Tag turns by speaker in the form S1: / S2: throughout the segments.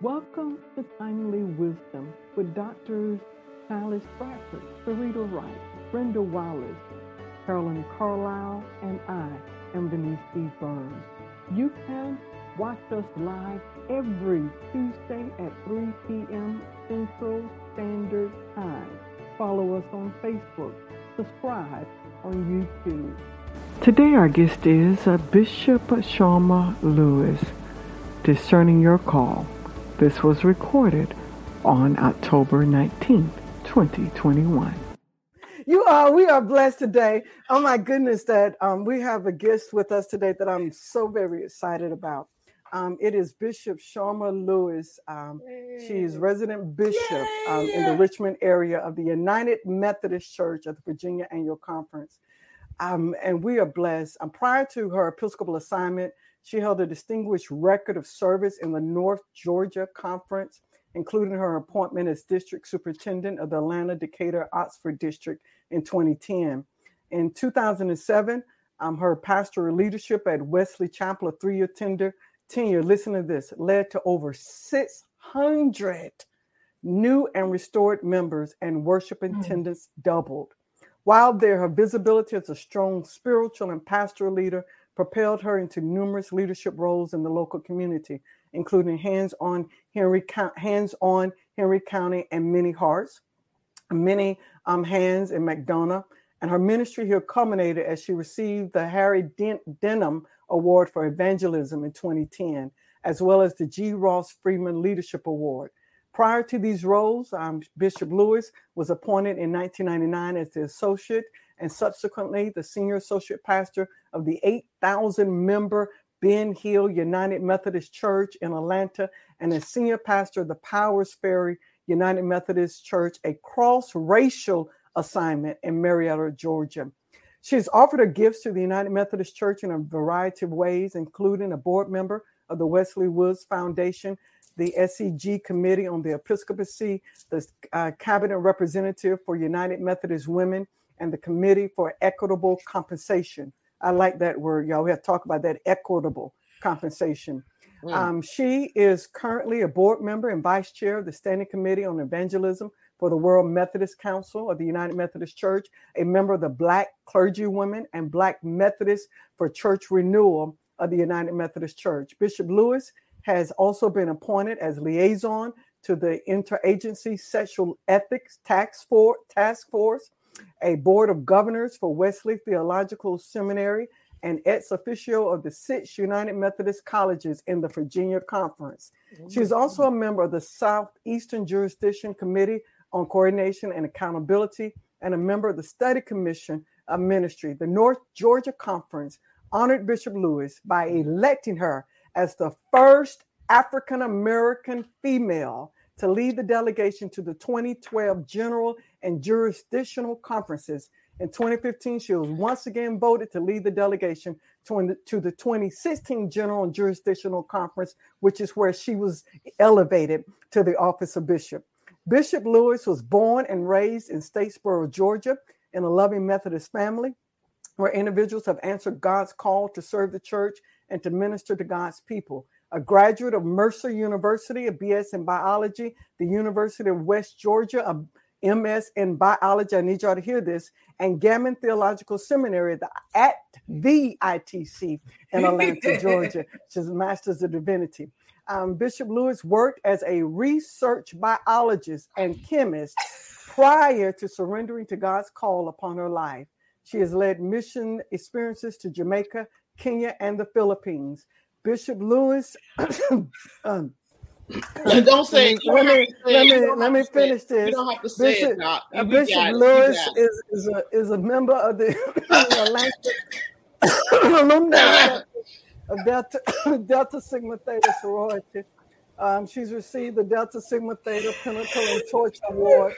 S1: Welcome to Timely Wisdom with Doctors Alice Bradford, Sarita Wright, Brenda Wallace, Carolyn Carlisle, and I am Denise B. Burns. You can watch us live every Tuesday at 3 p.m. Central Standard Time. Follow us on Facebook. Subscribe on YouTube. Today our guest is uh, Bishop Sharma Lewis, discerning your call. This was recorded on October 19th, 2021. You are, we are blessed today. Oh my goodness, that um, we have a guest with us today that I'm so very excited about. Um, it is Bishop Sharma Lewis. Um, she is resident bishop um, in the Richmond area of the United Methodist Church at the Virginia Annual Conference. Um, and we are blessed. Um, prior to her Episcopal assignment, she held a distinguished record of service in the North Georgia Conference, including her appointment as district superintendent of the Atlanta Decatur Oxford District in 2010. In 2007, um, her pastoral leadership at Wesley Chapel, a three year tender, tenure, listen to this, led to over 600 new and restored members, and worship hmm. attendance mm. doubled. While there, her visibility as a strong spiritual and pastoral leader propelled her into numerous leadership roles in the local community, including hands-on Henry hands-on Henry County and many hearts, many um, hands in McDonough, and her ministry here culminated as she received the Harry Den- Denman Award for Evangelism in 2010, as well as the G. Ross Freeman Leadership Award. Prior to these roles, um, Bishop Lewis was appointed in 1999 as the associate and subsequently the senior associate pastor of the 8,000 member Ben Hill United Methodist Church in Atlanta and a senior pastor of the Powers Ferry United Methodist Church, a cross racial assignment in Marietta, Georgia. She's offered her gifts to the United Methodist Church in a variety of ways, including a board member of the Wesley Woods Foundation, the SEG Committee on the Episcopacy, the uh, Cabinet Representative for United Methodist Women, and the Committee for Equitable Compensation. I like that word, y'all. We have to talk about that equitable compensation. Mm. Um, she is currently a board member and vice chair of the Standing Committee on Evangelism for the World Methodist Council of the United Methodist Church, a member of the Black Clergy Women and Black Methodist for Church Renewal of the United Methodist Church. Bishop Lewis has also been appointed as liaison to the Interagency Sexual Ethics Task Force, Task Force, a board of governors for Wesley Theological Seminary, and ex officio of the six United Methodist colleges in the Virginia Conference. She is also a member of the Southeastern Jurisdiction Committee on Coordination and Accountability and a member of the Study Commission of Ministry. The North Georgia Conference honored Bishop Lewis by electing her as the first African American female to lead the delegation to the 2012 General and Jurisdictional Conferences. In 2015, she was once again voted to lead the delegation to, to the 2016 General and Jurisdictional Conference, which is where she was elevated to the office of bishop. Bishop Lewis was born and raised in Statesboro, Georgia, in a loving Methodist family where individuals have answered God's call to serve the church and to minister to God's people. A graduate of Mercer University, a BS in biology, the University of West Georgia, a MS in biology. I need y'all to hear this. And Gammon Theological Seminary at the ITC in Atlanta, Georgia. She's a Master's of Divinity um, Bishop Lewis worked as a research biologist and chemist prior to surrendering to God's call upon her life. She has led mission experiences to Jamaica, Kenya, and the Philippines. Bishop Lewis.
S2: um, don't say.
S1: Let me let me let me finish this.
S2: You don't have to say
S1: Bishop,
S2: it. Doc.
S1: Uh, Bishop Lewis is, is a is a member of the Atlantic alumni of Delta, Delta Sigma Theta sorority. Um, she's received the Delta Sigma Theta Pinnacle and Torch Award.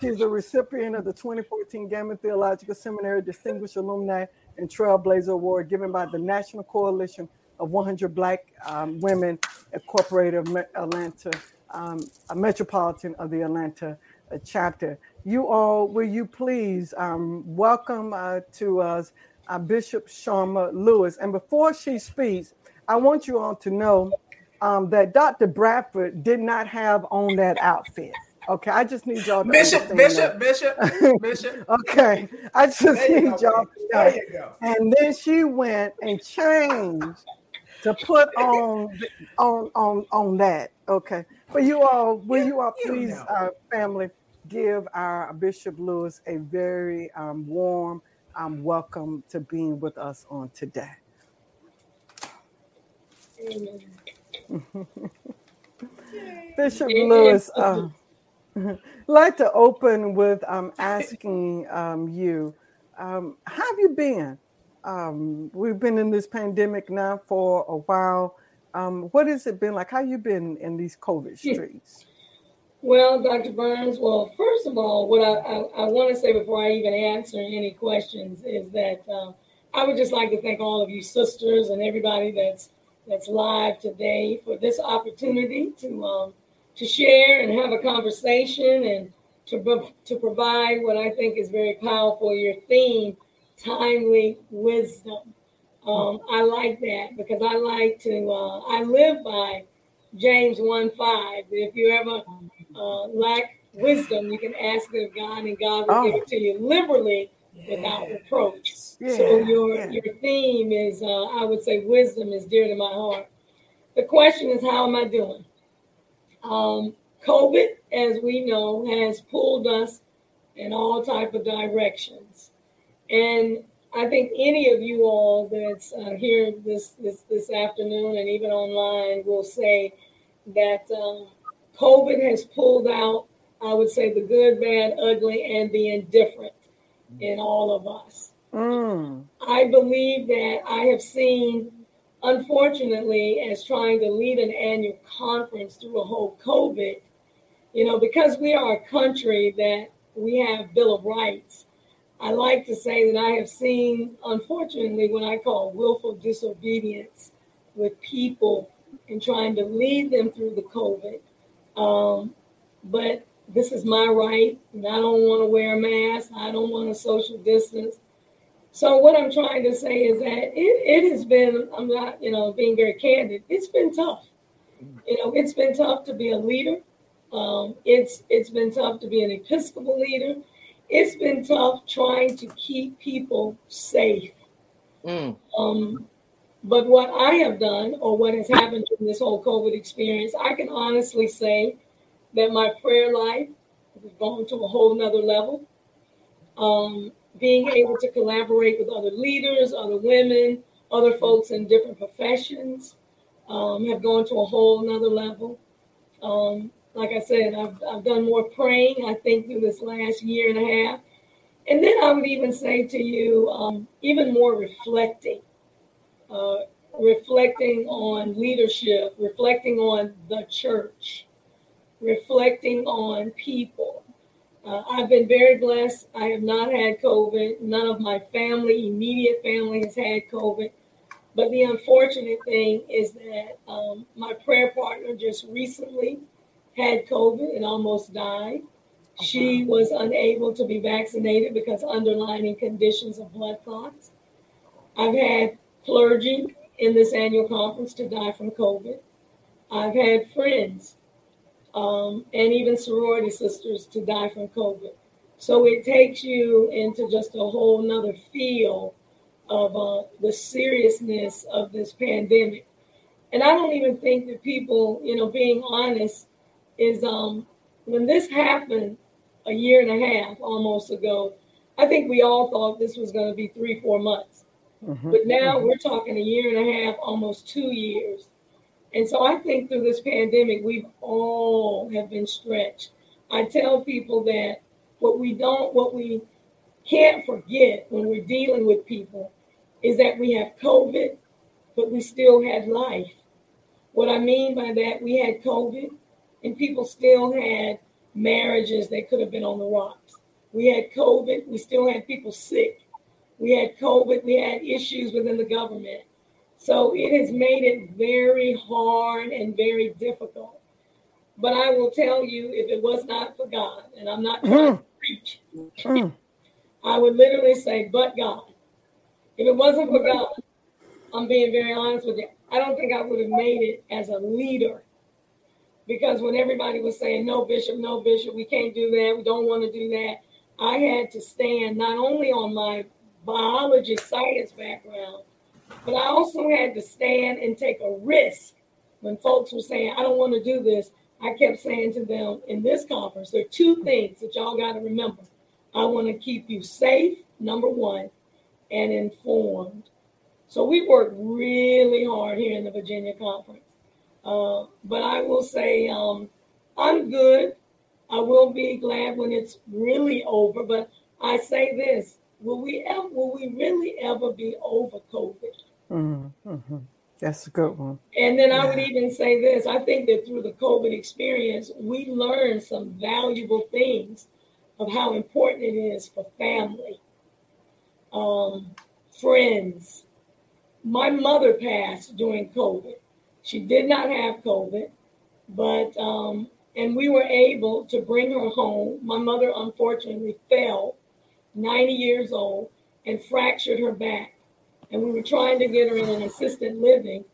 S1: She's a recipient of the 2014 Gammon Theological Seminary Distinguished Alumni and Trailblazer Award given by the National Coalition of 100 Black um, Women Incorporated of Atlanta, um, a metropolitan of the Atlanta uh, chapter. You all, will you please um, welcome uh, to us uh, Bishop Sharma Lewis. And before she speaks, I want you all to know um, that Dr. Bradford did not have on that outfit. Okay, I just need y'all to
S2: Bishop, Bishop, Bishop, Bishop.
S1: okay, I just need
S2: go,
S1: y'all.
S2: There you go.
S1: And then she went and changed to put on on on on that. Okay, but you all, will you all
S2: You
S1: please,
S2: know.
S1: uh, family, give our Bishop Lewis a very um, warm um, welcome to being with us on today. Bishop Lewis, uh, like to open with um, asking um, you, um, how have you been? Um, we've been in this pandemic now for a while. Um, what has it been like? How you been in these COVID streets?
S3: Well, Dr. Burns, well, first of all, what I, I, I want to say before I even answer any questions is that um, I would just like to thank all of you sisters and everybody that's that's live today for this opportunity to um, to share and have a conversation and to to provide what I think is very powerful. Your theme, timely wisdom. Um, I like that because I like to. Uh, I live by James one five. If you ever uh, lack wisdom, you can ask of God, and God will give
S1: Oh.
S3: it to you liberally without reproach. So your
S1: yeah.
S3: your theme is, uh, I would say, wisdom is dear to my heart. The question is, how am I doing? Um, COVID, as we know, has pulled us in all type of directions, and I think any of you all that's uh, here this, this this afternoon and even online will say that um, COVID has pulled out. I would say the good, bad, ugly, and the indifferent in all of us.
S1: Mm,
S3: I believe that I have seen, unfortunately, as trying to lead an annual conference through a whole COVID, you know, because we are a country that we have Bill of Rights. I like to say that I have seen, unfortunately, what I call willful disobedience with people in trying to lead them through the COVID. Um, but this is my right, and I don't want to wear a mask. I don't want to social distance. So what I'm trying to say is that it, it has been, I'm not, you know, being very candid, it's been tough. You know, it's been tough to be a leader. Um, it's it's been tough to be an Episcopal leader. It's been tough trying to keep people safe.
S2: Mm.
S3: Um, but what I have done, or what has happened in this whole COVID experience, I can honestly say that my prayer life has gone to a whole nother level. Um, being able to collaborate with other leaders, other women, other folks in different professions um, have gone to a whole nother level. Um, like I said, I've, I've done more praying, I think, through this last year and a half. And then I would even say to you, um, even more reflecting, uh, reflecting on leadership, reflecting on the church, reflecting on people. Uh, I've been very blessed. I have not had COVID. None of my family, immediate family, has had COVID. But the unfortunate thing is that um, my prayer partner just recently had COVID and almost died. She was unable to be vaccinated because underlying conditions of blood clots. I've had clergy in this annual conference to die from COVID. I've had friends um, and even sorority sisters to die from COVID. So it takes you into just a whole nother feel of uh, the seriousness of this pandemic. And I don't even think that people, you know, being honest, is um, when this happened a year and a half almost ago, I think we all thought this was going to be three, four months.
S1: mhm,
S3: But now we're talking a year and a half, almost two years. And so I think through this pandemic, we've all have been stretched. I tell people that what we don't, what we can't forget when we're dealing with people is that we have COVID, but we still had life. What I mean by that, we had COVID and people still had marriages that could have been on the rocks. We had COVID, we still had people sick. We had COVID, we had issues within the government. So it has made it very hard and very difficult. But I will tell you, if it was not for God, and I'm not trying to preach,
S1: mm.
S3: I would literally say, but God. If it wasn't for God, I'm being very honest with you, I don't think I would have made it as a leader. Because when everybody was saying, no, Bishop, no, Bishop, we can't do that, we don't want to do that, I had to stand not only on my biology science background, but I also had to stand and take a risk when folks were saying, I don't want to do this. I kept saying to them in this conference, there are two things that y'all got to remember. I want to keep you safe, number one, and informed. So we worked really hard here in the Virginia conference. Uh, but I will say um, I'm good. I will be glad when it's really over. But I say this: Will we ever? Will we really ever be over COVID?
S1: Mm-hmm. mm-hmm. That's a good one.
S3: And then yeah. I would even say this: I think that through the COVID experience, we learned some valuable things of how important it is for family, um, friends. My mother passed during COVID. She did not have COVID, but um, and we were able to bring her home. My mother unfortunately fell, 90 years old, and fractured her back. And we were trying to get her in an assisted living,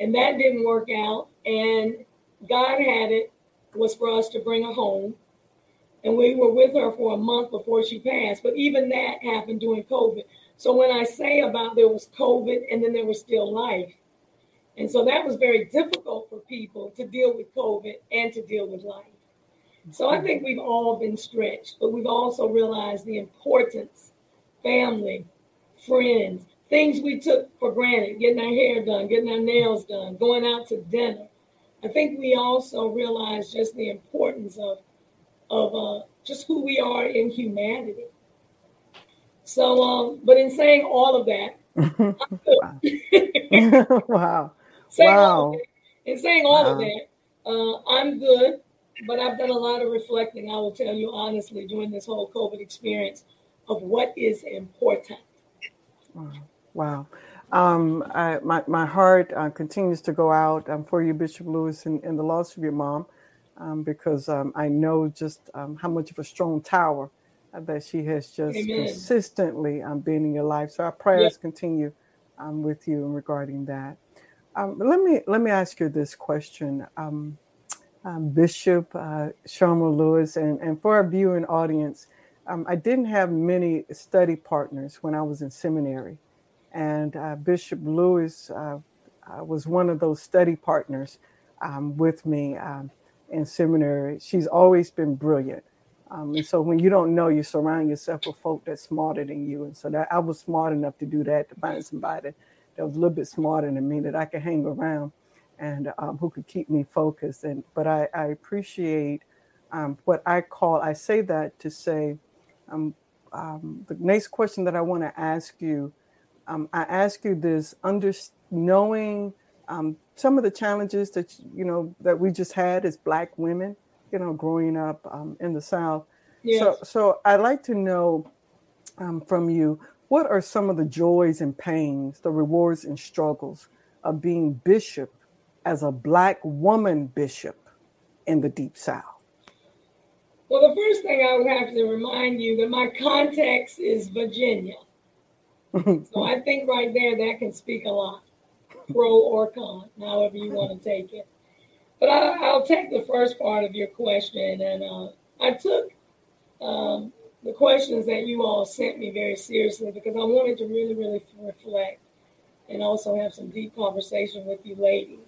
S3: and that didn't work out. And God had it was for us to bring her home and we were with her for a month before she passed. But even that happened during COVID. So when I say about there was COVID and then there was still life, and so that was very difficult for people to deal with COVID and to deal with life. So I think we've all been stretched, but we've also realized the importance, family, friends, things we took for granted, getting our hair done, getting our nails done, going out to dinner. I think we also realized just the importance of of uh, just who we are in humanity. So, um, but in saying all of that,
S1: wow, wow,
S3: saying wow. That, in saying all wow. of that, uh, I'm good, but I've done a lot of reflecting. I will tell you honestly during this whole COVID experience of what is important.
S1: Wow. wow. Um, I, my, my heart uh, continues to go out um, for you, Bishop Lewis, in the loss of your mom um, because um, I know just um, how much of a strong tower uh, that she has just Amen. consistently um, been in your life. So our prayers continue um, with you regarding that. Um, let me let me ask you this question, Bishop uh, Sharma Lewis, and, and for our viewing audience, I didn't have many study partners when I was in seminary, and uh, Bishop Lewis uh, uh was one of those study partners with me in seminary, she's always been brilliant. Um, and so when you don't know, you surround yourself with folk that's smarter than you. And so that I was smart enough to do that, to find somebody that was a little bit smarter than me that I could hang around and um, who could keep me focused. And but I, I appreciate um, what I call. I say that to say um, um, the next question that I want to ask you. Um, I ask you this: under knowing um, some of the challenges that you know that we just had as Black women, you know, growing up um, in the South. Yes. So, so I'd like to know um, from you what are some of the joys and pains, the rewards and struggles of being bishop as a Black woman bishop in the Deep South.
S3: Well, the first thing I would have to remind you that my context is Virginia. so I think right there that can speak a lot pro or con, however you want to take it. But I, will take the first part of your question, and uh, I took um, the questions that you all sent me very seriously because I wanted to really, really reflect and also have some deep conversation with you ladies.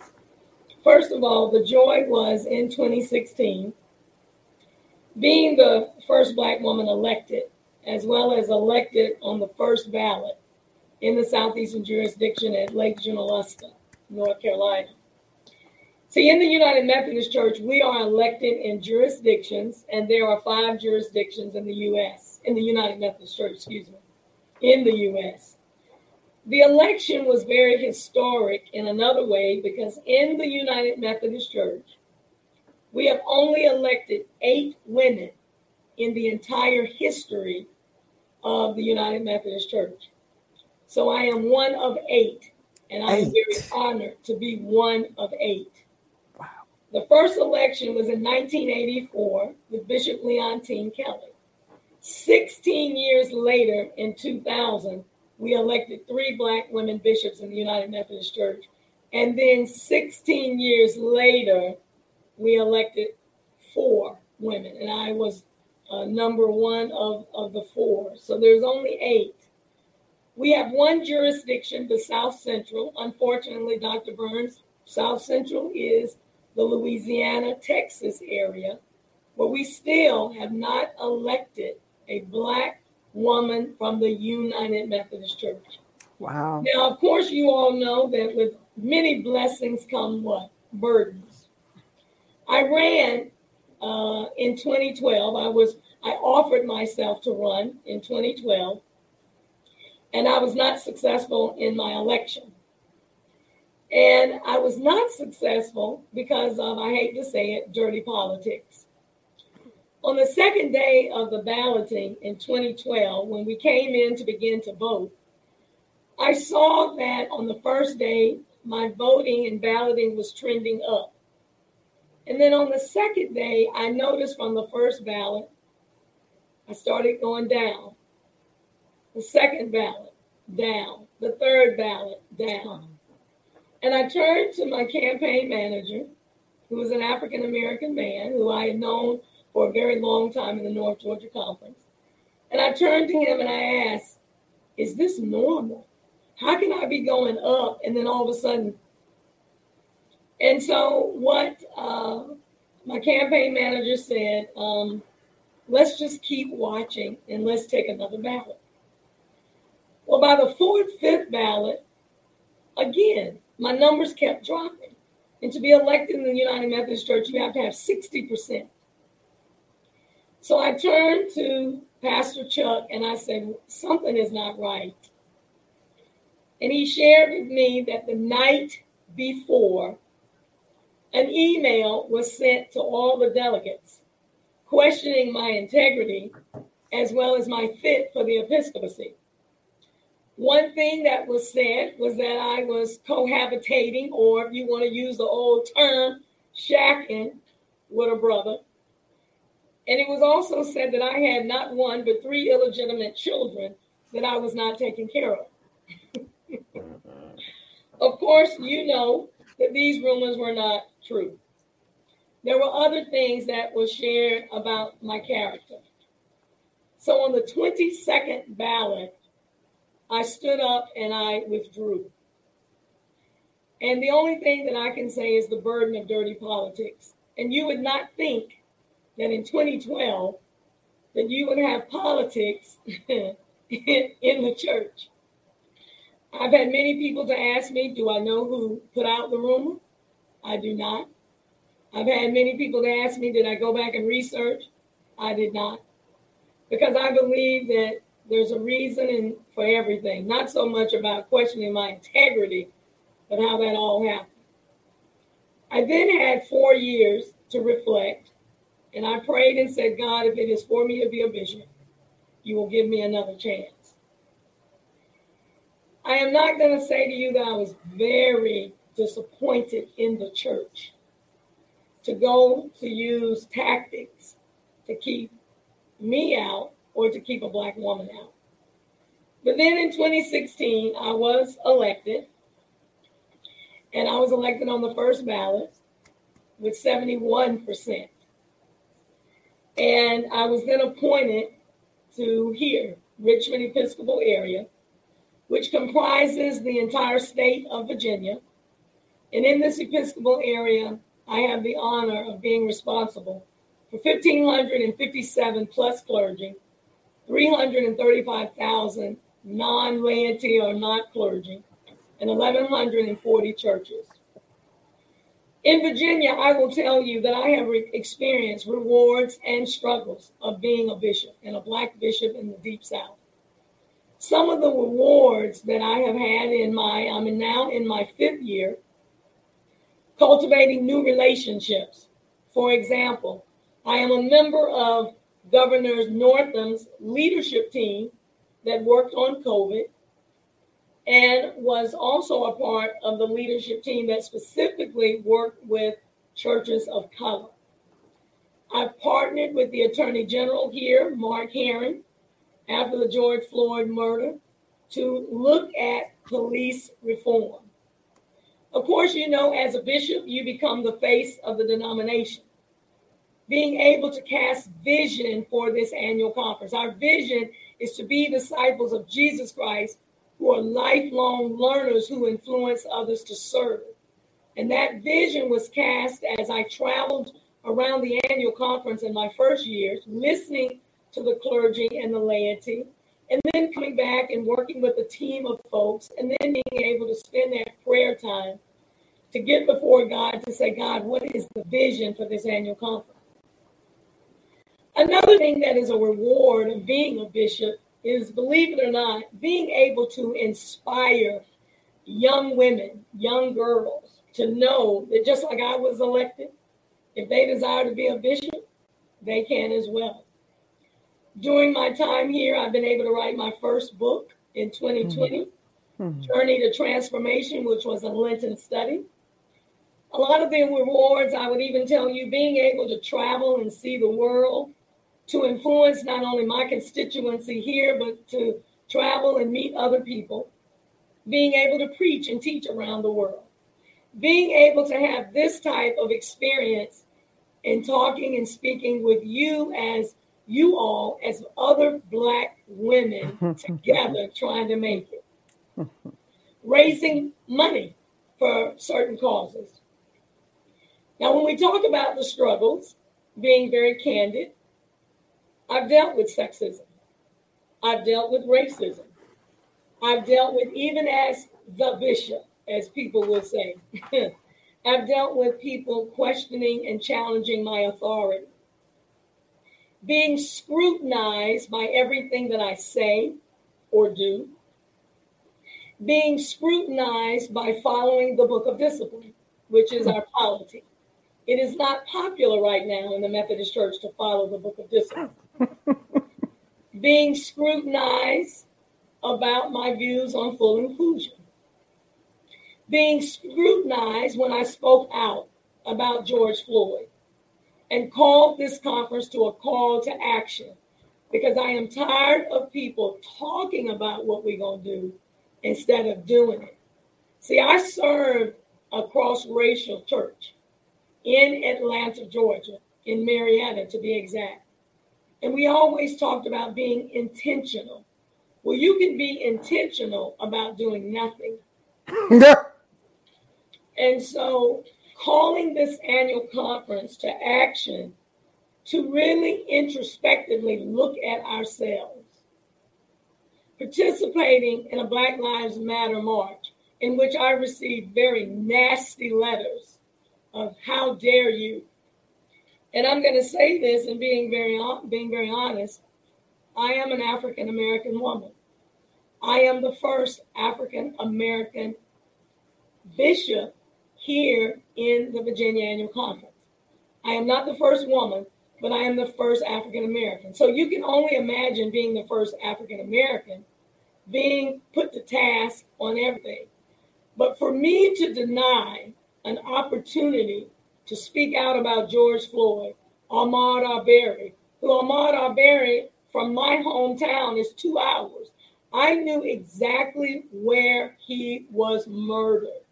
S3: First of all, the joy was in 2016 being the first black woman elected, as well as elected on the first ballot in the southeastern jurisdiction at Lake Junaluska, North Carolina. See, in the United Methodist Church, we are elected in jurisdictions, and there are five jurisdictions in the U.S., in the United Methodist Church, excuse me, in the U.S. The election was very historic in another way because in the United Methodist Church, we have only elected eight women in the entire history of the United Methodist Church. So I am one of eight, and I'm eight. very honored to be one of eight. The first election was in 1984 with Bishop Leontine Kelly. 16 years later, in 2000, we elected three black women bishops in the United Methodist Church. And then 16 years later, we elected four women, and I was uh, number one of, of the four. So there's only eight. We have one jurisdiction, the South Central. Unfortunately, Dr. Burns, South Central is the Louisiana, Texas area, where we still have not elected a Black woman from the United Methodist Church.
S1: Wow.
S3: Now, of course, you all know that with many blessings come what? Burdens. I ran uh, in 2012. I was I offered myself to run in 2012, and I was not successful in my election. And I was not successful because of, I hate to say it, dirty politics. On the second day of the balloting in 2012, when we came in to begin to vote, I saw that on the first day, my voting and balloting was trending up. And then on the second day, I noticed from the first ballot, I started going down. The second ballot, down. The third ballot, down. And I turned to my campaign manager, who was an African American man who I had known for a very long time in the North Georgia Conference. And I turned to him and I asked, Is this normal? How can I be going up and then all of a sudden? And so, what uh, my campaign manager said, um, let's just keep watching and let's take another ballot. Well, by the fourth, fifth ballot, again, my numbers kept dropping. And to be elected in the United Methodist Church, you have to have 60%. So I turned to Pastor Chuck and I said, something is not right. And he shared with me that the night before, an email was sent to all the delegates questioning my integrity as well as my fit for the episcopacy. One thing that was said was that I was cohabitating, or if you want to use the old term, shacking with a brother. And it was also said that I had not one, but three illegitimate children that I was not taking care of. Mm-hmm. of course, you know that these rumors were not true. There were other things that were shared about my character. So on the 22nd ballot, I stood up and I withdrew. And the only thing that I can say is the burden of dirty politics. And you would not think that in 2012 that you would have politics in, in the church. I've had many people to ask me, do I know who put out the rumor? I do not. I've had many people to ask me, did I go back and research? I did not. Because I believe that there's a reason for everything, not so much about questioning my integrity, but how that all happened. I then had four years to reflect, and I prayed and said, God, if it is for me to be a bishop, you will give me another chance. I am not going to say to you that I was very disappointed in the church to go to use tactics to keep me out or to keep a black woman out. But then in 2016, I was elected, and I was elected on the first ballot with 71%. And I was then appointed to here, Richmond Episcopal area, which comprises the entire state of Virginia. And in this Episcopal area, I have the honor of being responsible for 1,557 plus clergy, 335,000 non laity or not clergy, and 1,140 churches. In Virginia, I will tell you that I have re- experienced rewards and struggles of being a bishop and a black bishop in the deep south. Some of the rewards that I have had in my, I'm now in my fifth year, cultivating new relationships. For example, I am a member of Governor Northam's leadership team that worked on COVID and was also a part of the leadership team that specifically worked with churches of color. I've partnered with the Attorney General here, Mark Herring, after the George Floyd murder, to look at police reform. Of course, you know, as a bishop, you become the face of the denomination. Being able to cast vision for this annual conference. Our vision is to be disciples of Jesus Christ who are lifelong learners who influence others to serve. And that vision was cast as I traveled around the annual conference in my first years, listening to the clergy and the laity, and then coming back and working with a team of folks, and then being able to spend that prayer time to get before God to say, God, what is the vision for this annual conference? Another thing that is a reward of being a bishop is, believe it or not, being able to inspire young women, young girls to know that just like I was elected, if they desire to be a bishop, they can as well. During my time here, I've been able to write my first book in 2020, mm-hmm. Journey to Transformation, which was a Lenten study. A lot of the rewards, I would even tell you, being able to travel and see the world, to influence not only my constituency here, but to travel and meet other people, being able to preach and teach around the world. Being able to have this type of experience in talking and speaking with you as you all, as other Black women together trying to make it, raising money for certain causes. Now, when we talk about the struggles, being very candid, I've dealt with sexism. I've dealt with racism. I've dealt with, even as the bishop, as people will say, I've dealt with people questioning and challenging my authority. Being scrutinized by everything that I say or do. Being scrutinized by following the book of discipline, which is our polity. It is not popular right now in the Methodist Church to follow the book of discipline. being scrutinized about my views on full inclusion, being scrutinized when I spoke out about George Floyd and called this conference to a call to action because I am tired of people talking about what we're going to do instead of doing it. See, I served a cross racial church in Atlanta, Georgia, in Marietta to be exact. And we always talked about being intentional. Well, you can be intentional about doing nothing. and so, calling this annual conference to action to really introspectively look at ourselves, participating in a Black Lives Matter march in which I received very nasty letters of how dare you and I'm going to say this and being very being very honest, I am an African American woman. I am the first African American bishop here in the Virginia Annual Conference. I am not the first woman, but I am the first African American. So you can only imagine being the first African American being put to task on everything. But for me to deny an opportunity to speak out about George Floyd, Ahmaud Arbery, who Ahmaud Arbery from my hometown is two hours. I knew exactly where he was murdered.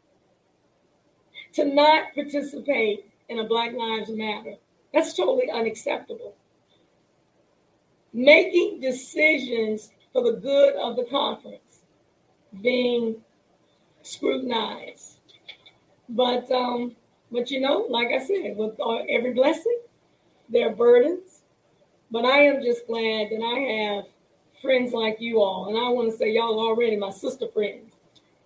S3: To not participate in a Black Lives Matter, that's totally unacceptable. Making decisions for the good of the conference being scrutinized. But um, but you know, like I said, with every blessing, there are burdens. But I am just glad that I have friends like you all. And I want to say, y'all already my sister friends,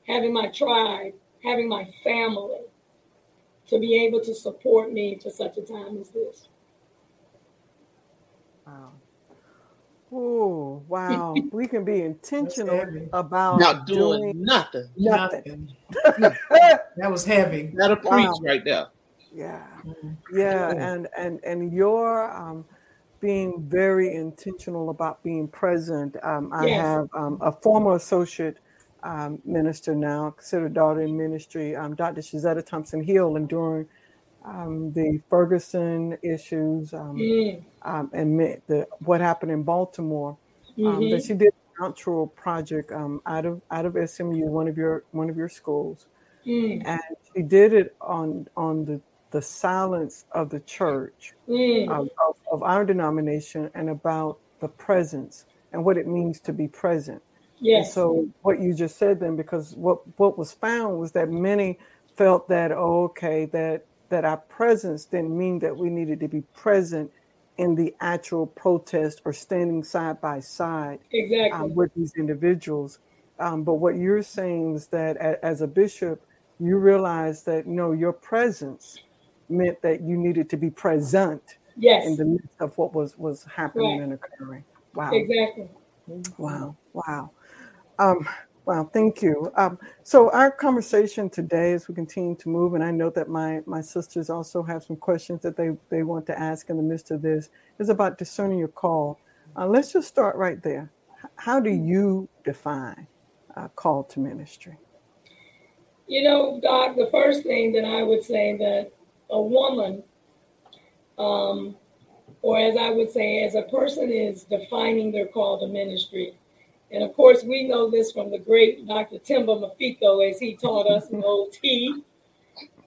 S3: having my tribe, having my family to be able to support me for such a time as this.
S1: Wow. Oh, wow. we can be intentional about
S2: not doing, doing nothing.
S1: Nothing.
S2: nothing. that was heavy.
S4: That a preach wow. right there.
S1: Yeah. Mm-hmm. Yeah. And and and your um being very intentional about being present. Um, I yes. have um, a former associate um, minister now, considered daughter in ministry, um, Dr. Shazetta Thompson Hill, and during um, the Ferguson issues um, mm. um, and the what happened in Baltimore. Um, mm-hmm. that she did an outro project um, out of out of SMU, one of your one of your schools,
S3: Mm.
S1: and she did it on on the the silence of the church
S3: Mm.
S1: of, of, of our denomination and about the presence and what it means to be present. And
S3: Yes.
S1: so what you just said then, because what what was found was that many felt that oh, okay that that our presence didn't mean that we needed to be present in the actual protest or standing side by side
S3: exactly.
S1: um, with these individuals. Um, but what you're saying is that a, as a bishop, you realize that no, your presence meant that you needed to be present
S3: yes.
S1: in the midst of what was was happening
S3: Right.
S1: and occurring. Wow.
S3: Exactly.
S1: Wow, wow, um, wow. Thank you. Um, so our conversation today, as we continue to move, and I know that my my sisters also have some questions that they they want to ask in the midst of this, is about discerning your call. Uh, let's just start right there. How do you define uh, call to ministry?
S3: You know, Doc, the first thing that I would say that a woman, um, or as I would say, as a person is defining their call to ministry. And of course, we know this from the great Dr. Temba Mafico as he taught us in OT,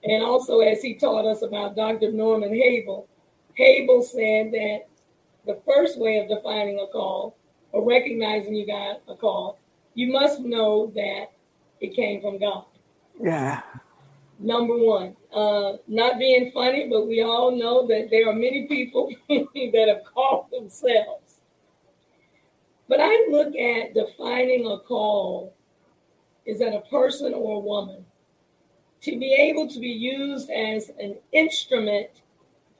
S3: and also as he taught us about Dr. Norman Habel. Habel said that the first way of defining a call or recognizing you got a call, you must know that it came from God.
S1: Yeah.
S3: Number one, uh, not being funny, but we all know that there are many people that have called themselves. But I look at defining a call is that a person or a woman to be able to be used as an instrument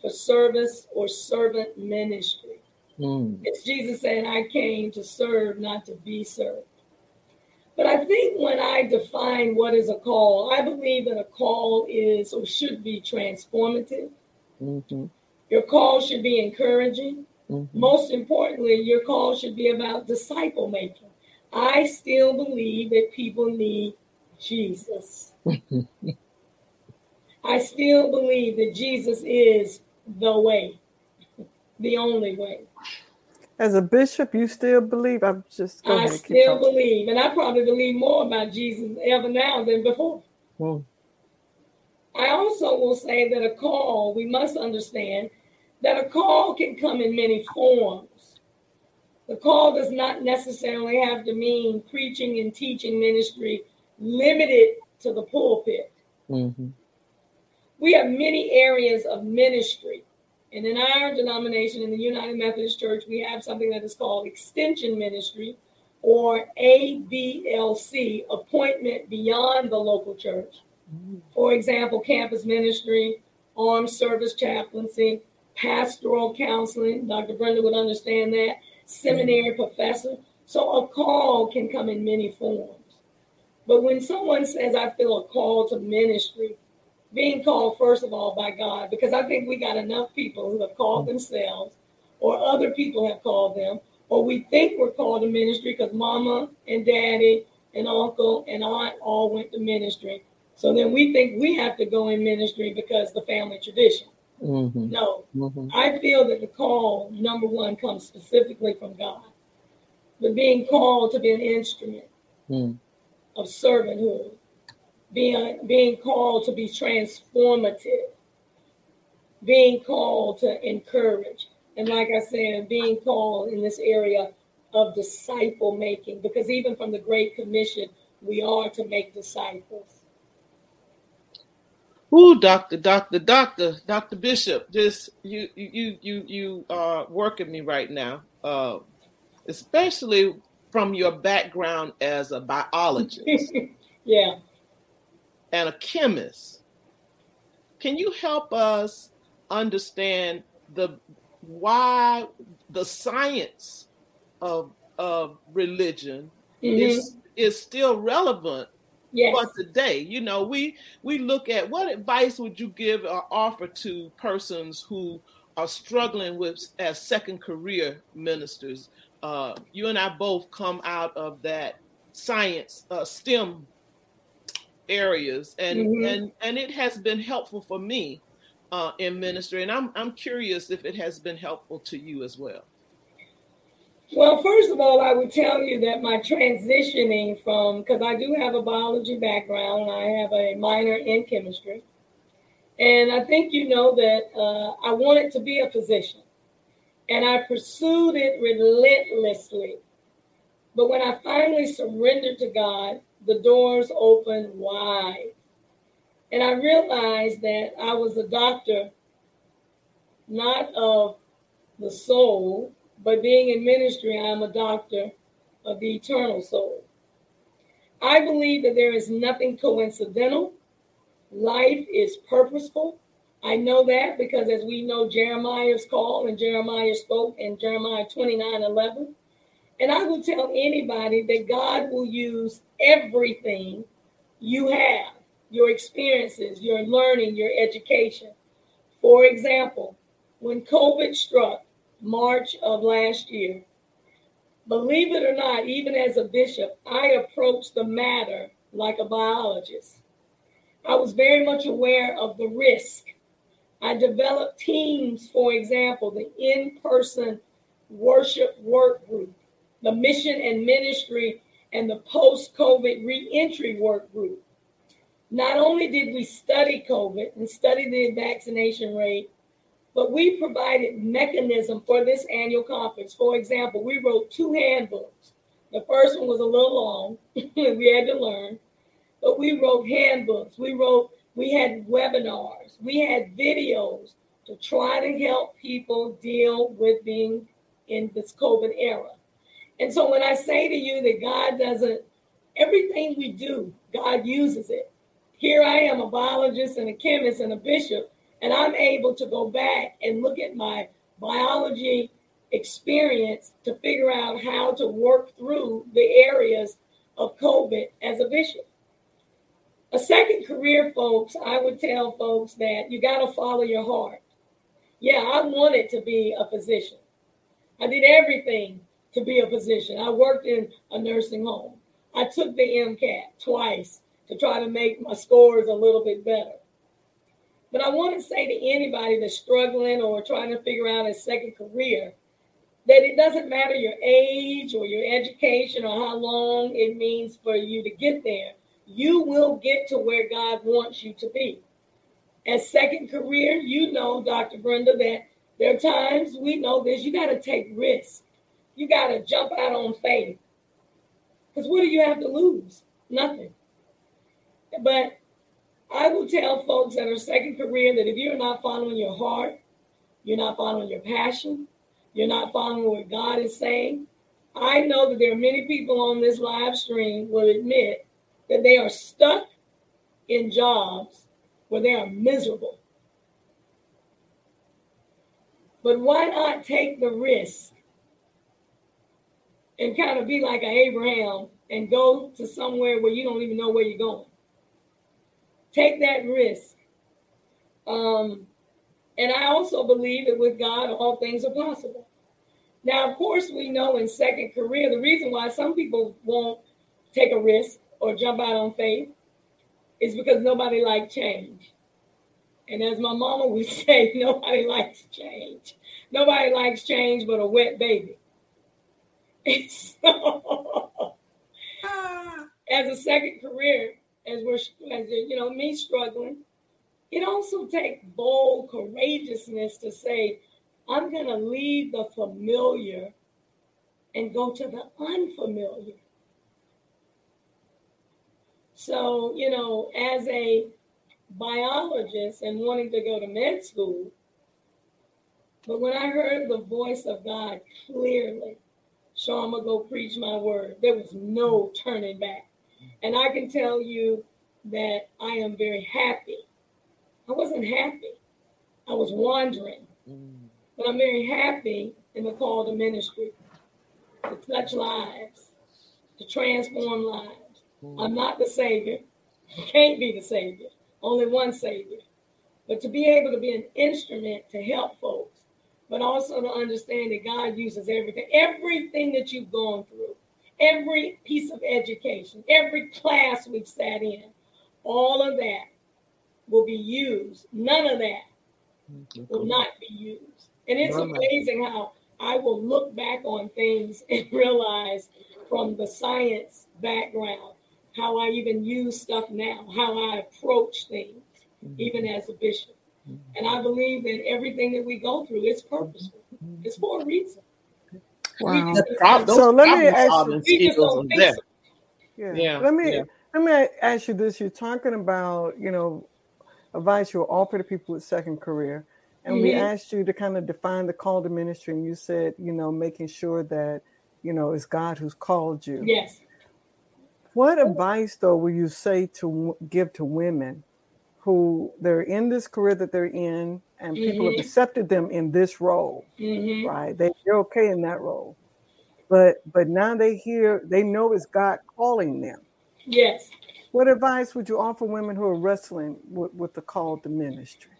S3: for service or servant ministry.
S2: Mm.
S3: It's Jesus saying, I came to serve, not to be served. But I think when I define what is a call, I believe that a call is or should be transformative.
S2: Mm-hmm.
S3: Your call should be encouraging.
S2: Mm-hmm.
S3: Most importantly, your call should be about disciple making. I still believe that people need Jesus. I still believe that Jesus is the way, the only way.
S1: As a bishop, you still believe? I'm just go
S3: I
S1: ahead.
S3: still believe, and I probably believe more about Jesus ever now than before.
S2: Mm.
S3: I also will say that a call, we must understand that a call can come in many forms. The call does not necessarily have to mean preaching and teaching ministry limited to the pulpit.
S2: Mm-hmm.
S3: We have many areas of ministry. And in our denomination, in the United Methodist Church, we have something that is called extension ministry or ABLC, appointment beyond the local church. For example, campus ministry, armed service chaplaincy, pastoral counseling. Dr. Brenda would understand that. Seminary professor. So a call can come in many forms. But when someone says, I feel a call to ministry, being called, first of all, by God, because I think we got enough people who have called themselves, or other people have called them, or we think we're called to ministry because mama and daddy and uncle and aunt all went to ministry. So then we think we have to go in ministry because the family tradition.
S2: Mm-hmm.
S3: No,
S2: Mm-hmm.
S3: I feel that the call, number one, comes specifically from God. But being called to be an instrument
S2: Mm.
S3: of servanthood, being, being called to be transformative, being called to encourage. And like I said, being called in this area of disciple making, because even from the Great Commission, we are to make disciples.
S2: Ooh, doctor, doctor, doctor, doctor Bishop, just you, you, you, you are working me right now, uh, especially from your background as a biologist
S3: yeah.
S2: and a chemist. Can you help us understand the why the science of of religion
S3: Mhm.
S2: is is still relevant
S3: Yes.
S2: for today. You know, we we look at what advice would you give or offer to persons who are struggling with as second career ministers. Uh, you and I both come out of that science uh, STEM areas, and
S3: Mhm.
S2: and and it has been helpful for me uh, in ministry. And I'm I'm curious if it has been helpful to you as well.
S3: Well, first of all, I would tell you that my transitioning from, because I do have a biology background, I have a minor in chemistry. And I think you know that uh, I wanted to be a physician. And I pursued it relentlessly. But when I finally surrendered to God, the doors opened wide. And I realized that I was a doctor, not of the soul, but being in ministry, I'm a doctor of the eternal soul. I believe that there is nothing coincidental. Life is purposeful. I know that because as we know Jeremiah's call and Jeremiah spoke in Jeremiah 29 11. And I will tell anybody that God will use everything you have your experiences, your learning, your education. For example, when COVID struck, March of last year. Believe it or not, even as a bishop, I approached the matter like a biologist. I was very much aware of the risk. I developed teams, for example, the in person worship work group, the mission and ministry, and the post COVID re entry work group. Not only did we study COVID and study the vaccination rate, but we provided mechanism for this annual conference. For example, we wrote two handbooks. The first one was a little long, we had to learn, but we wrote handbooks. We wrote, we had webinars, we had videos to try to help people deal with being in this COVID era. And so when I say to you that God doesn't, everything we do, God uses it. Here I am, a biologist and a chemist and a bishop, and I'm able to go back and look at my biology experience to figure out how to work through the areas of COVID as a bishop. A second career, folks, I would tell folks that you got to follow your heart. Yeah, I wanted to be a physician. I did everything to be a physician. I worked in a nursing home. I took the MCAT twice to try to make my scores a little bit better. But I want to say to anybody that's struggling or trying to figure out a second career that it doesn't matter your age or your education or how long it means for you to get there. You will get to where God wants you to be. As second career, you know, Dr. Brenda, that there are times we know this, you got to take risks. You got to jump out on faith. Because what do you have to lose? Nothing. But I will tell folks that are second career that if you're not following your heart, you're not following your passion, you're not following what God is saying. I know that there are many people on this live stream will admit that they are stuck in jobs where they are miserable. But why not take the risk and kind of be like an Abraham and go to somewhere where you don't even know where you're going? Take that risk. Um, and I also believe that with God, all things are possible. Now, of course, we know in second career, the reason why some people won't take a risk or jump out on faith is because nobody likes change. And as my mama would say, nobody likes change. Nobody likes change but a wet baby. so, as a second career, as we're as you know me struggling it also takes bold courageousness to say i'm going to leave the familiar and go to the unfamiliar. So you know as a biologist and wanting to go to med school but when i heard the voice of god clearly so i'm going to go preach my word there was no turning back and I can tell you that I am very happy. I wasn't happy, I was wandering. Mm. But I'm very happy in the call to ministry to touch lives, to transform lives. Mm. I'm not the Savior, can't be the Savior, only one Savior. But to be able to be an instrument to help folks, but also to understand that God uses everything, everything that you've gone through every piece of education, every class we've sat in, all of that will be used. None of that will not be used. And it's amazing how I will look back on things and realize from the science background how I even use stuff now, how I approach things, mm-hmm. even as a bishop. Mm-hmm. And I believe that everything that we go through is purposeful. Mm-hmm. It's for a reason.
S1: Wow. so let me ask you. Yeah. yeah. Let me yeah. let me ask you this. You're talking about, you know, advice you'll offer to people with second career. And mm-hmm. we asked you to kind of define the call to ministry, and you said, you know, making sure that, you know, it's God who's called you.
S3: Yes.
S1: What advice, though, will you say to give to women who they're in this career that they're in, and mm-hmm. people have accepted them in this role, mm-hmm. right? They, they're okay in that role, but but now they hear, they know it's God calling them.
S3: Yes.
S1: What advice would you offer women who are wrestling with, with the call to ministry?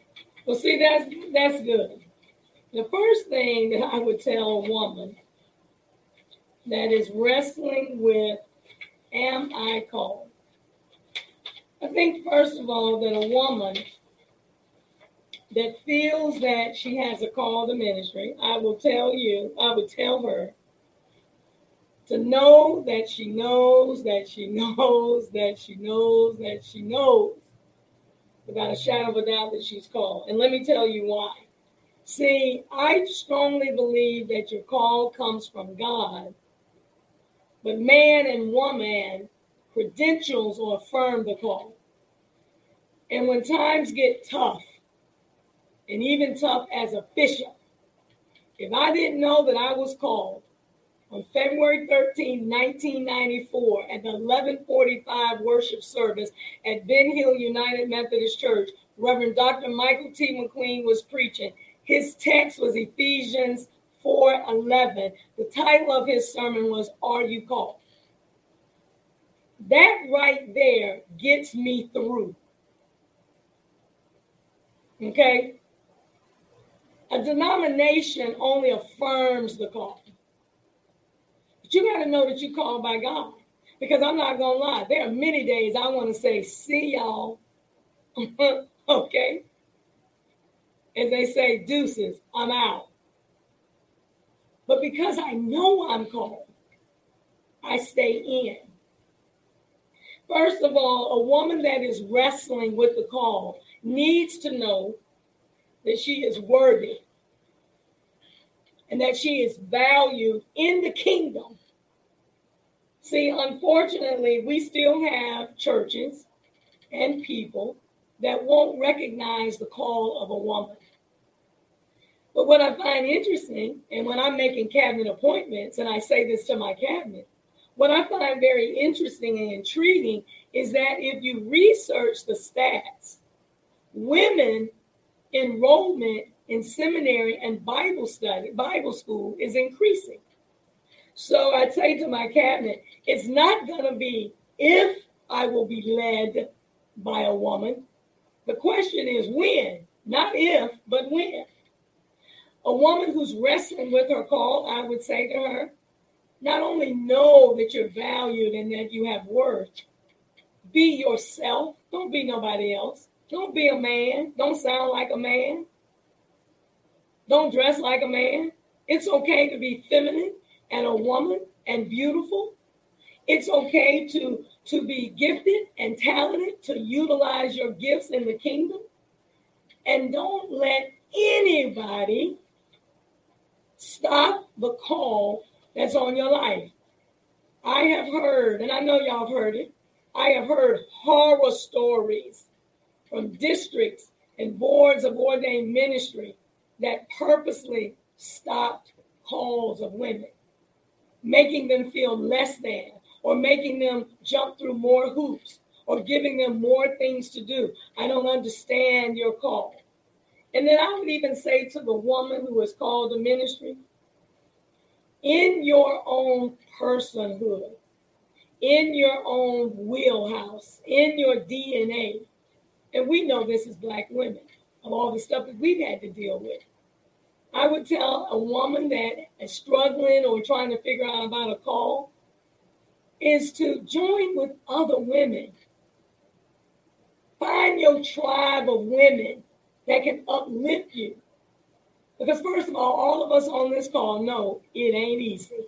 S3: Well, see, that's that's good. The first thing that I would tell a woman that is wrestling with am I called? I think first of all that a woman that feels that she has a call to ministry, I will tell you, I would tell her to know that she knows that she knows that she knows that she knows without a shadow of a doubt that she's called. And let me tell you why. See, I strongly believe that your call comes from God, but man and woman credentials will affirm the call. And when times get tough, and even tough as a bishop, if I didn't know that I was called, on February 13, 1994, at the 1145 worship service at Ben Hill United Methodist Church, Reverend Dr. Michael T. McQueen was preaching. His text was Ephesians 4:11. The title of his sermon was Are You Called? That right there gets me through. Okay? A denomination only affirms the call But you got to know that you're called by God. Because I'm not going to lie, there are many days I want to say, see y'all. okay? As they say, deuces, I'm out. But because I know I'm called, I stay in. First of all, a woman that is wrestling with the call needs to know that she is worthy and that she is valued in the kingdom See, unfortunately, we still have churches and people that won't recognize the call of a woman. But what I find interesting, and when I'm making cabinet appointments, and I say this to my cabinet, what I find very interesting and intriguing is that if you research the stats, women enrollment in seminary and Bible study, Bible school is increasing. So I say to my cabinet, it's not going to be if I will be led by a woman. The question is when, not if, but when. A woman who's wrestling with her call, I would say to her, not only know that you're valued and that you have worth, be yourself. Don't be nobody else. Don't be a man. Don't sound like a man. Don't dress like a man. It's okay to be feminine and a woman and beautiful. It's okay to, to be gifted and talented, to utilize your gifts in the kingdom. And don't let anybody stop the call that's on your life. I have heard, and I know y'all have heard it, I have heard horror stories from districts and boards of ordained ministry that purposely stopped calls of women making them feel less than, or making them jump through more hoops, or giving them more things to do. I don't understand your call. And then I would even say to the woman who is called to ministry, in your own personhood, in your own wheelhouse, in your DNA, and we know this is black women of all the stuff that we've had to deal with. I would tell a woman that is struggling or trying to figure out about a call is to join with other women. Find your tribe of women that can uplift you. Because, first of all, all of us on this call know it ain't easy.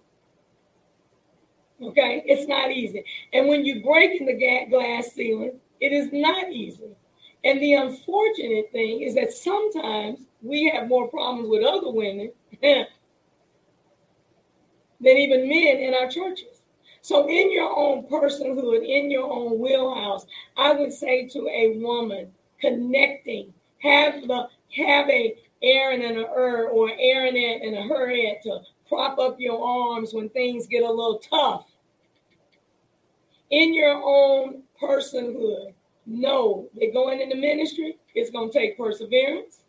S3: Okay? It's not easy. And when you break in the glass ceiling, it is not easy. And the unfortunate thing is that sometimes we have more problems with other women than even men in our churches. So, in your own personhood, in your own wheelhouse, I would say to a woman connecting, have the have a Aaron and a Hur or Aaronette and a Hurette to prop up your arms when things get a little tough. In your own personhood, know that going into ministry It's going to take perseverance,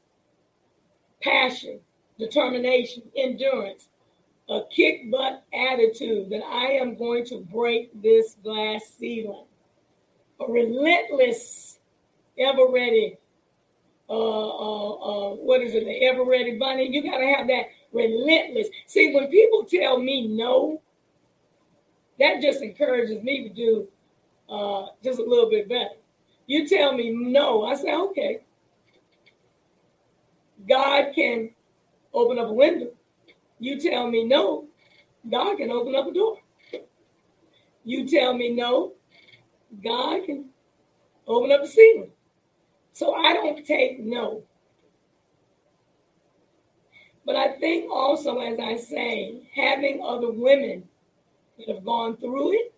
S3: passion, determination, endurance, a kick butt attitude that I am going to break this glass ceiling, a relentless, ever ready, uh, uh, uh, what is it, the ever ready bunny? You got to have that relentless. See, when people tell me no, that just encourages me to do uh, just a little bit better. You tell me no, I say, okay. God can open up a window. You tell me no, God can open up a door. You tell me no, God can open up a ceiling. So I don't take no. But I think also, as I say, having other women that have gone through it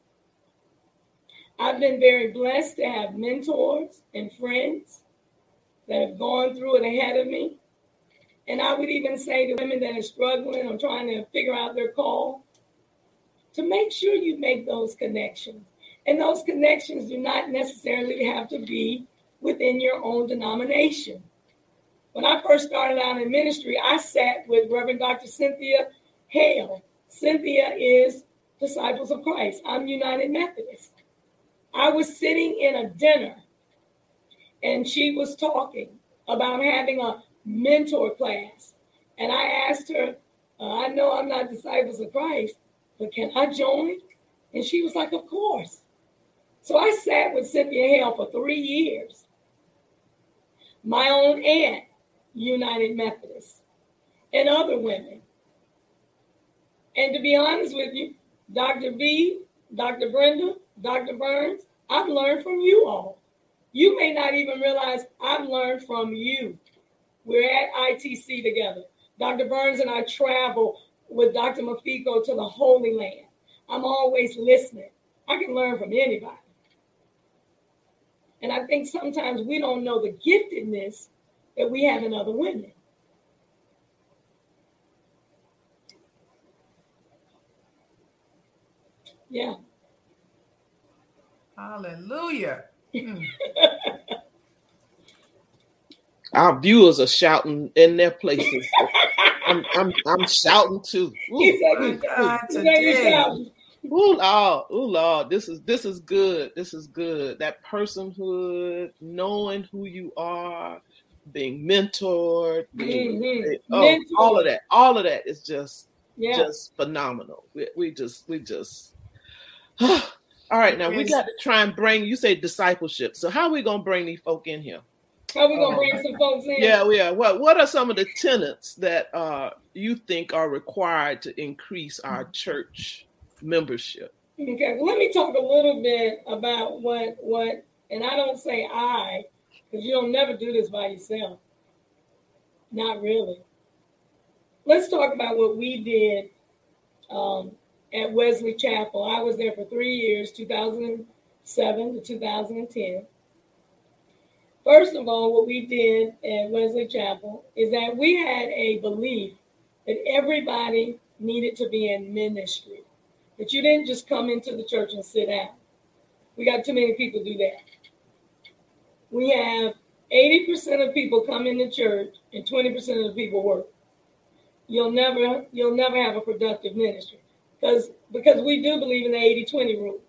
S3: I've been very blessed to have mentors and friends that have gone through it ahead of me. And I would even say to women that are struggling or trying to figure out their call to make sure you make those connections. And those connections do not necessarily have to be within your own denomination. When I first started out in ministry, I sat with Reverend Dr. Cynthia Hale. Cynthia is Disciples of Christ. I'm United Methodist. I was sitting in a dinner and she was talking about having a mentor class. And I asked her, uh, I know I'm not disciples of Christ, but can I join? And she was like, Of course. So I sat with Cynthia Hale for three years. My own aunt, United Methodist, and other women. And to be honest with you, Dr. V, Dr. Brenda, Dr. Burns, I've learned from you all. You may not even realize I've learned from you. We're at ITC together. Dr. Burns and I travel with Dr. Mafico to the Holy Land. I'm always listening. I can learn from anybody. And I think sometimes we don't know the giftedness that we have in other women. Yeah.
S4: Hallelujah. Hmm.
S2: Our viewers are shouting in their places. I'm, I'm, I'm shouting too. Ooh, Ooh, Lord, ooh, Lord, this is this is good. This is good. That personhood, knowing who you are, being mentored, being, mm-hmm. oh, mentored. all of that, all of that is just yeah. just phenomenal. We, we just we just All right, now we got to try and bring. You say discipleship. So how are we gonna bring these folk in here?
S3: How are we gonna bring some folks in?
S2: Yeah, we are. What What are some of the tenets that uh, you think are required to increase our church membership?
S3: Okay, well, let me talk a little bit about what what, and I don't say I, because you don't never do this by yourself. Not really. Let's talk about what we did um, at Wesley Chapel. I was there for three years, 2007 to 2010. First of all, what we did at Wesley Chapel is that we had a belief that everybody needed to be in ministry, that you didn't just come into the church and sit down. We got too many people do that. We have 80% of people come into church and 20% of the people work. You'll never you'll never have a productive ministry because because we do believe in the 80-20 rule.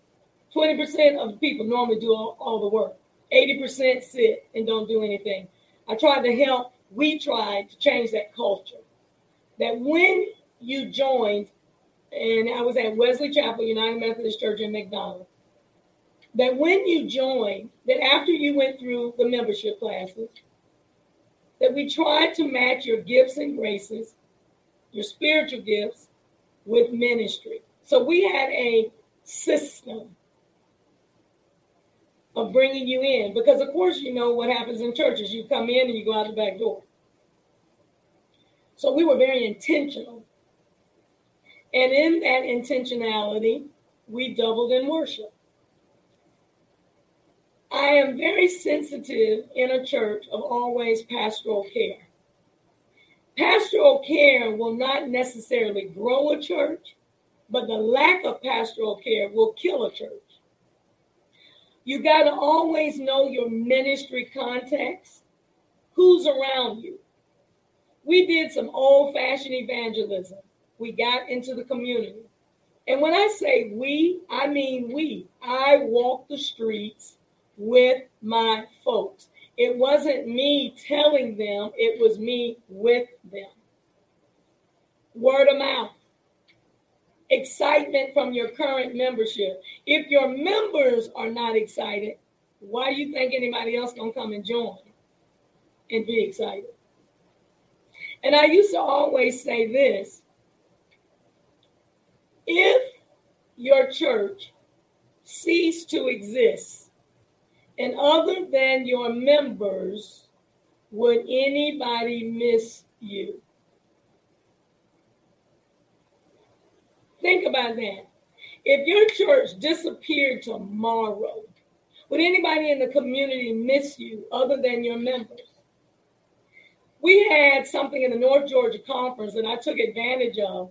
S3: 20% of the people normally do all, all the work. 80% sit and don't do anything. I tried to help, we tried to change that culture. That when you joined, and I was at Wesley Chapel, United Methodist Church in McDonough, that when you joined, that after you went through the membership classes, that we tried to match your gifts and graces, your spiritual gifts, with ministry. So we had a system of bringing you in because, of course, you know what happens in churches. You come in and you go out the back door. So we were very intentional. And in that intentionality, we doubled in worship. I am very sensitive in a church of always pastoral care. Pastoral care will not necessarily grow a church, but the lack of pastoral care will kill a church. You got to always know your ministry context, who's around you. We did some old fashioned evangelism. We got into the community. And when I say we, I mean we. I walk the streets with my folks. It wasn't me telling them, it was me with them. Word of mouth. Excitement from your current membership. If your members are not excited, why do you think anybody else gonna come and join and be excited? And I used to always say this if your church ceased to exist and other than your members, would anybody miss you? Think about that. If your church disappeared tomorrow, would anybody in the community miss you other than your members? We had something in the North Georgia Conference that I took advantage of,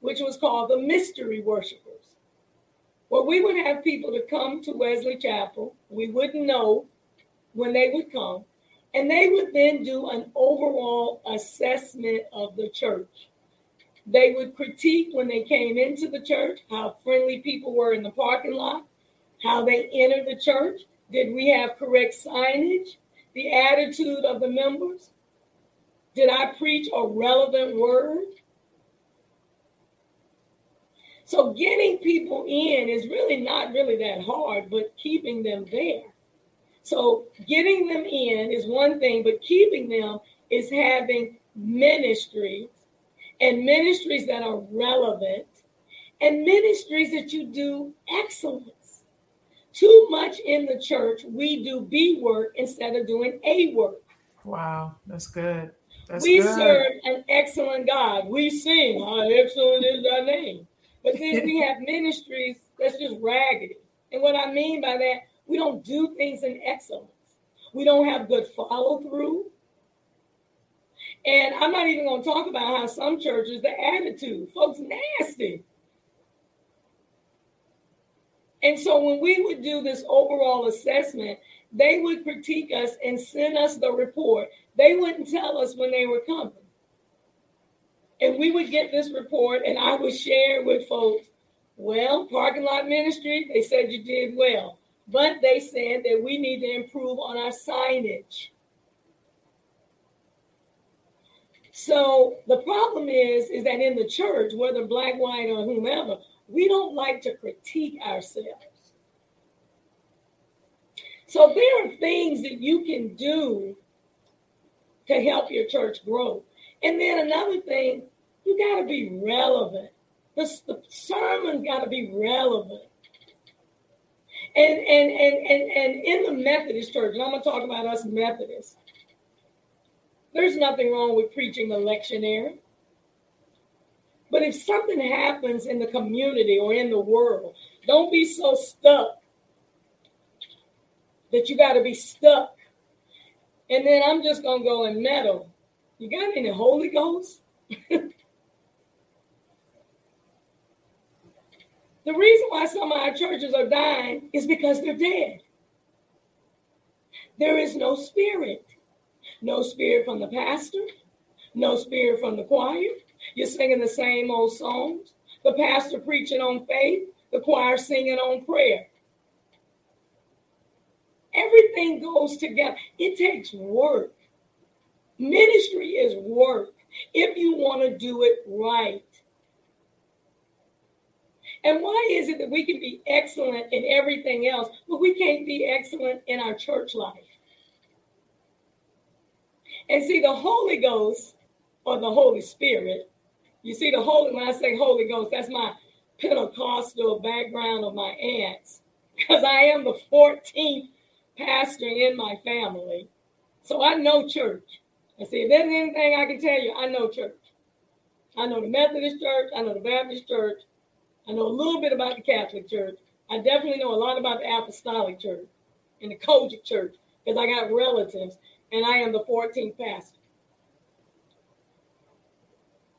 S3: which was called the Mystery Worshipers. Well, we would have people to come to Wesley Chapel. We wouldn't know when they would come. And they would then do an overall assessment of the church. They would critique when they came into the church, how friendly people were in the parking lot, how they entered the church. Did we have correct signage? The attitude of the members? Did I preach a relevant word? So getting people in is really not really that hard, but keeping them there. So getting them in is one thing, but keeping them is having ministries and ministries that are relevant and ministries that you do excellence. Too much in the church, we do B work instead of doing A work.
S4: Wow, that's good. That's
S3: we
S4: good.
S3: serve an excellent God. We sing, How excellent is thy name. But then we have ministries that's just raggedy. And what I mean by that, we don't do things in excellence. We don't have good follow through. And I'm not even going to talk about how some churches, the attitude, folks, nasty. And so when we would do this overall assessment, they would critique us and send us the report. They wouldn't tell us when they were coming. And we would get this report, and I would share with folks, well, parking lot ministry, they said you did well. But they said that we need to improve on our signage. So the problem is, is that in the church, whether black, white, or whomever, we don't like to critique ourselves. So there are things that you can do to help your church grow. And then another thing, you got to be relevant. The, the sermon got to be relevant. And, and, and, and, and in the Methodist church, and I'm going to talk about us Methodists, there's nothing wrong with preaching the lectionary. But if something happens in the community or in the world, don't be so stuck that you got to be stuck. And then I'm just going to go and meddle. You got any Holy Ghost? the reason why some of our churches are dying is because they're dead. There is no spirit. No spirit from the pastor, no spirit from the choir. You're singing the same old songs. The pastor preaching on faith, the choir singing on prayer. Everything goes together. It takes work. Ministry is work if you want to do it right. And why is it that we can be excellent in everything else, but we can't be excellent in our church life? And see, the Holy Ghost or the Holy Spirit, you see, the Holy, when I say Holy Ghost, that's my Pentecostal background of my aunts, because I am the 14th pastor in my family. So I know church. And see, if there's anything I can tell you, I know church. I know the Methodist church, I know the Baptist church, I know a little bit about the Catholic church. I definitely know a lot about the Apostolic church and the COGIC church because I got relatives and I am the 14th pastor.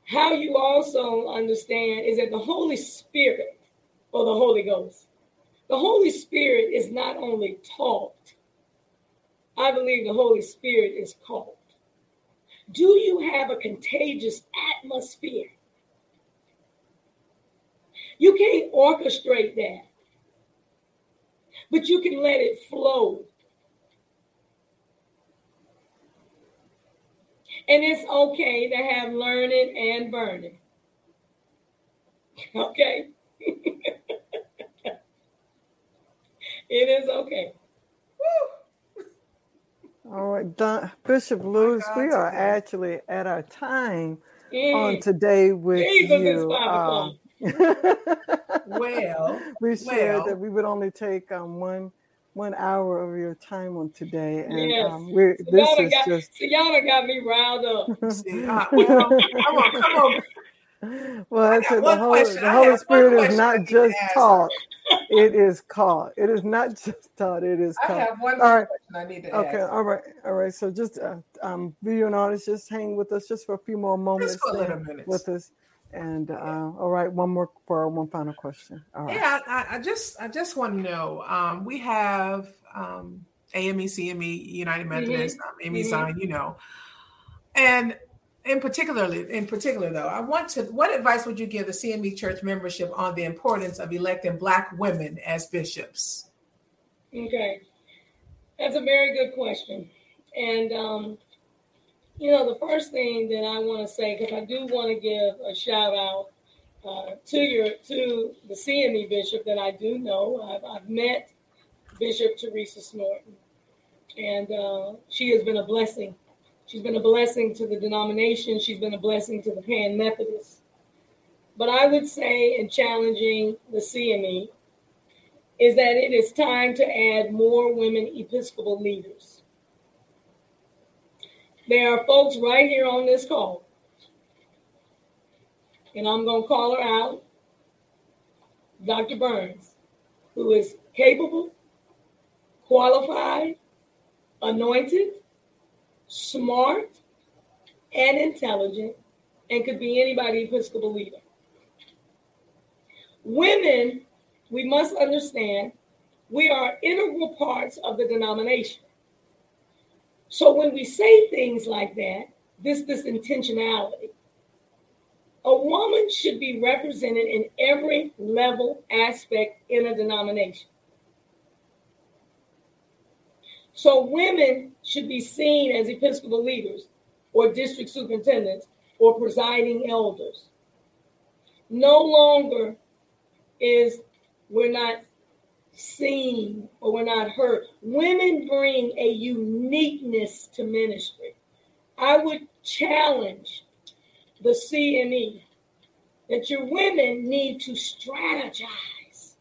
S3: How you also understand is that the Holy Spirit or the Holy Ghost, the Holy Spirit is not only taught, I believe the Holy Spirit is called. Do you have a contagious atmosphere? You can't orchestrate that, but you can let it flow. And it's okay to have learning and burning. Okay? it is okay.
S1: All right, Don, Bishop Lewis, we are actually at our time mm. on today with Jesus you. Um,
S4: well,
S1: we shared well. that we would only take um, one one hour of your time on today, and yes. um, we're, so this is
S3: got,
S1: just.
S3: So y'all got me riled up.
S4: See, uh, well, come on, come on.
S1: Well, the, Holy, the Holy Spirit is not just taught; it is caught. It is not just taught; it is caught. I
S4: have one all right. question I need to
S1: okay, ask. all right, all right. So just uh, um, video and audience, just hang with us just for a few more moments.
S4: Just for a little minutes.
S1: with us. And uh, all right, one more for one final question. All right.
S4: Yeah, I, I just I just want to know. Um, we have um, AME, CME, United Methodist, mm-hmm. um, AME mm-hmm. Zion, you know, and in particularly in particular though, I want to. What advice would you give the CME Church membership on the importance of electing Black women as bishops?
S3: Okay, that's a very good question, and um, you know, the first thing that I want to say, because I do want to give a shout out uh, to your to the CME bishop that I do know. I've, I've met Bishop Teresa Snorton, and uh, she has been a blessing. She's been a blessing to the denomination. She's been a blessing to the Pan Methodists. But I would say, in challenging the CME, is that it is time to add more women Episcopal leaders there are folks right here on this call, and I'm going to call her out Dr. Burns, who is capable, qualified, anointed, smart, and intelligent, and could be anybody Episcopal leader. Women, we must understand, we are integral parts of the denomination. So when we say things like that, this this intentionality. A woman should be represented in every level aspect in a denomination. So women should be seen as Episcopal leaders or district superintendents or presiding elders. No longer is we're not seen or we're not heard. Women bring a uniqueness to ministry. I would challenge the CME that your women need to strategize,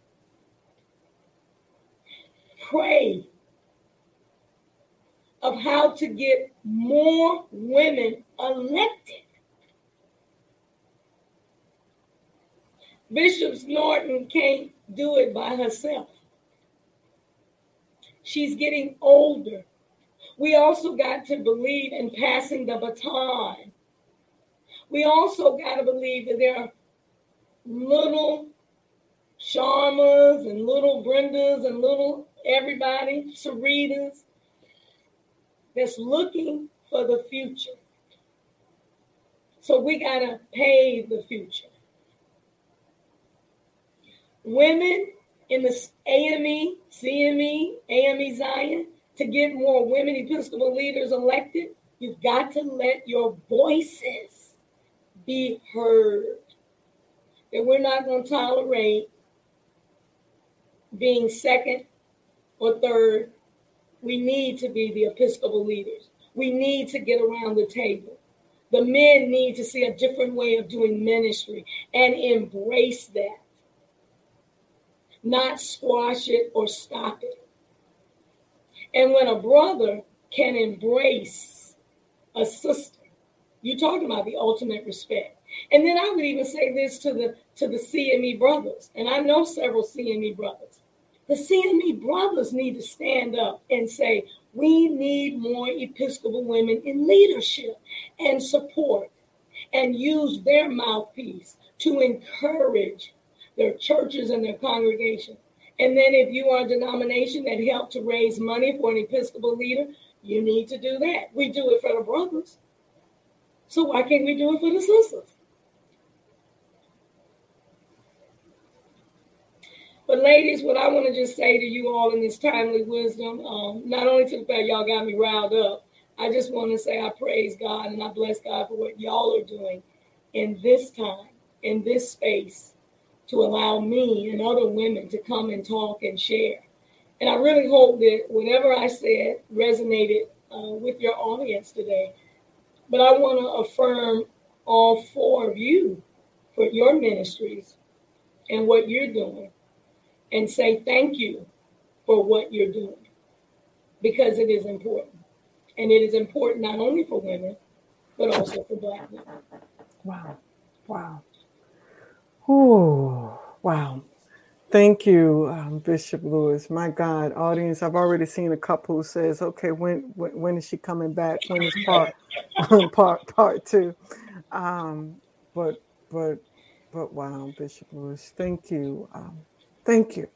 S3: pray of how to get more women elected. Bishop Norton can't do it by herself. She's getting older. We also got to believe in passing the baton. We also got to believe that there are little Sharmas and little Brendas and little everybody, Saritas, that's looking for the future. So we got to pave the future. Women in the AME, CME, AME Zion to get more women Episcopal leaders elected, you've got to let your voices be heard. That we're not going to tolerate being second or third. We need to be the Episcopal leaders. We need to get around the table. The men need to see a different way of doing ministry and embrace that, not squash it or stop it. And when a brother can embrace a sister, you're talking about the ultimate respect. And then I would even say this to the to the CME brothers, and I know several CME brothers. The CME brothers need to stand up and say, we need more Episcopal women in leadership and support and use their mouthpiece to encourage their churches and their congregation. And then if you are a denomination that helped to raise money for an Episcopal leader, you need to do that. We do it for the brothers. So why can't we do it for the sisters? But ladies, what I want to just say to you all in this timely wisdom, um, not only to the fact y'all got me riled up, I just want to say I praise God and I bless God for what y'all are doing in this time, in this space, to allow me and other women to come and talk and share. And I really hope that whatever I said resonated uh, with your audience today. But I want to affirm all four of you for your ministries and what you're doing and say thank you for what you're doing because it is important. And it is important not only for women, but also for Black women.
S1: Wow. Wow. Oh, wow. Thank you, um, Bishop Lewis. My God, audience, I've already seen a couple who says, "Okay, when when, when is she coming back? When is part part part two? Um, but but but wow, Bishop Lewis, thank you. Um, Thank you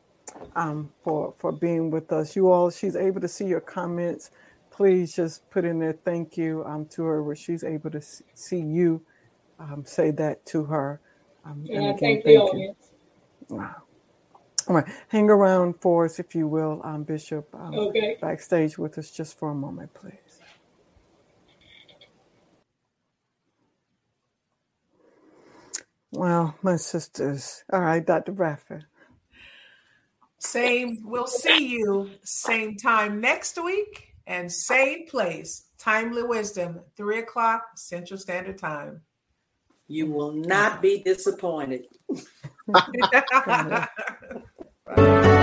S1: um, for for being with us. You all, she's able to see your comments. Please just put in there thank you um, to her where she's able to see you um, say that to her.
S3: Um, and, again, thank, thank you.
S1: Wow. All right, hang around for us if you will, um, Bishop. Um,
S3: okay.
S1: Backstage with us just for a moment, please. Well, my sisters. All right, Dr. Bradford.
S4: Same, we'll see you same time next week and same place. Timely Wisdom, three o'clock Central Standard Time.
S5: You will not be disappointed.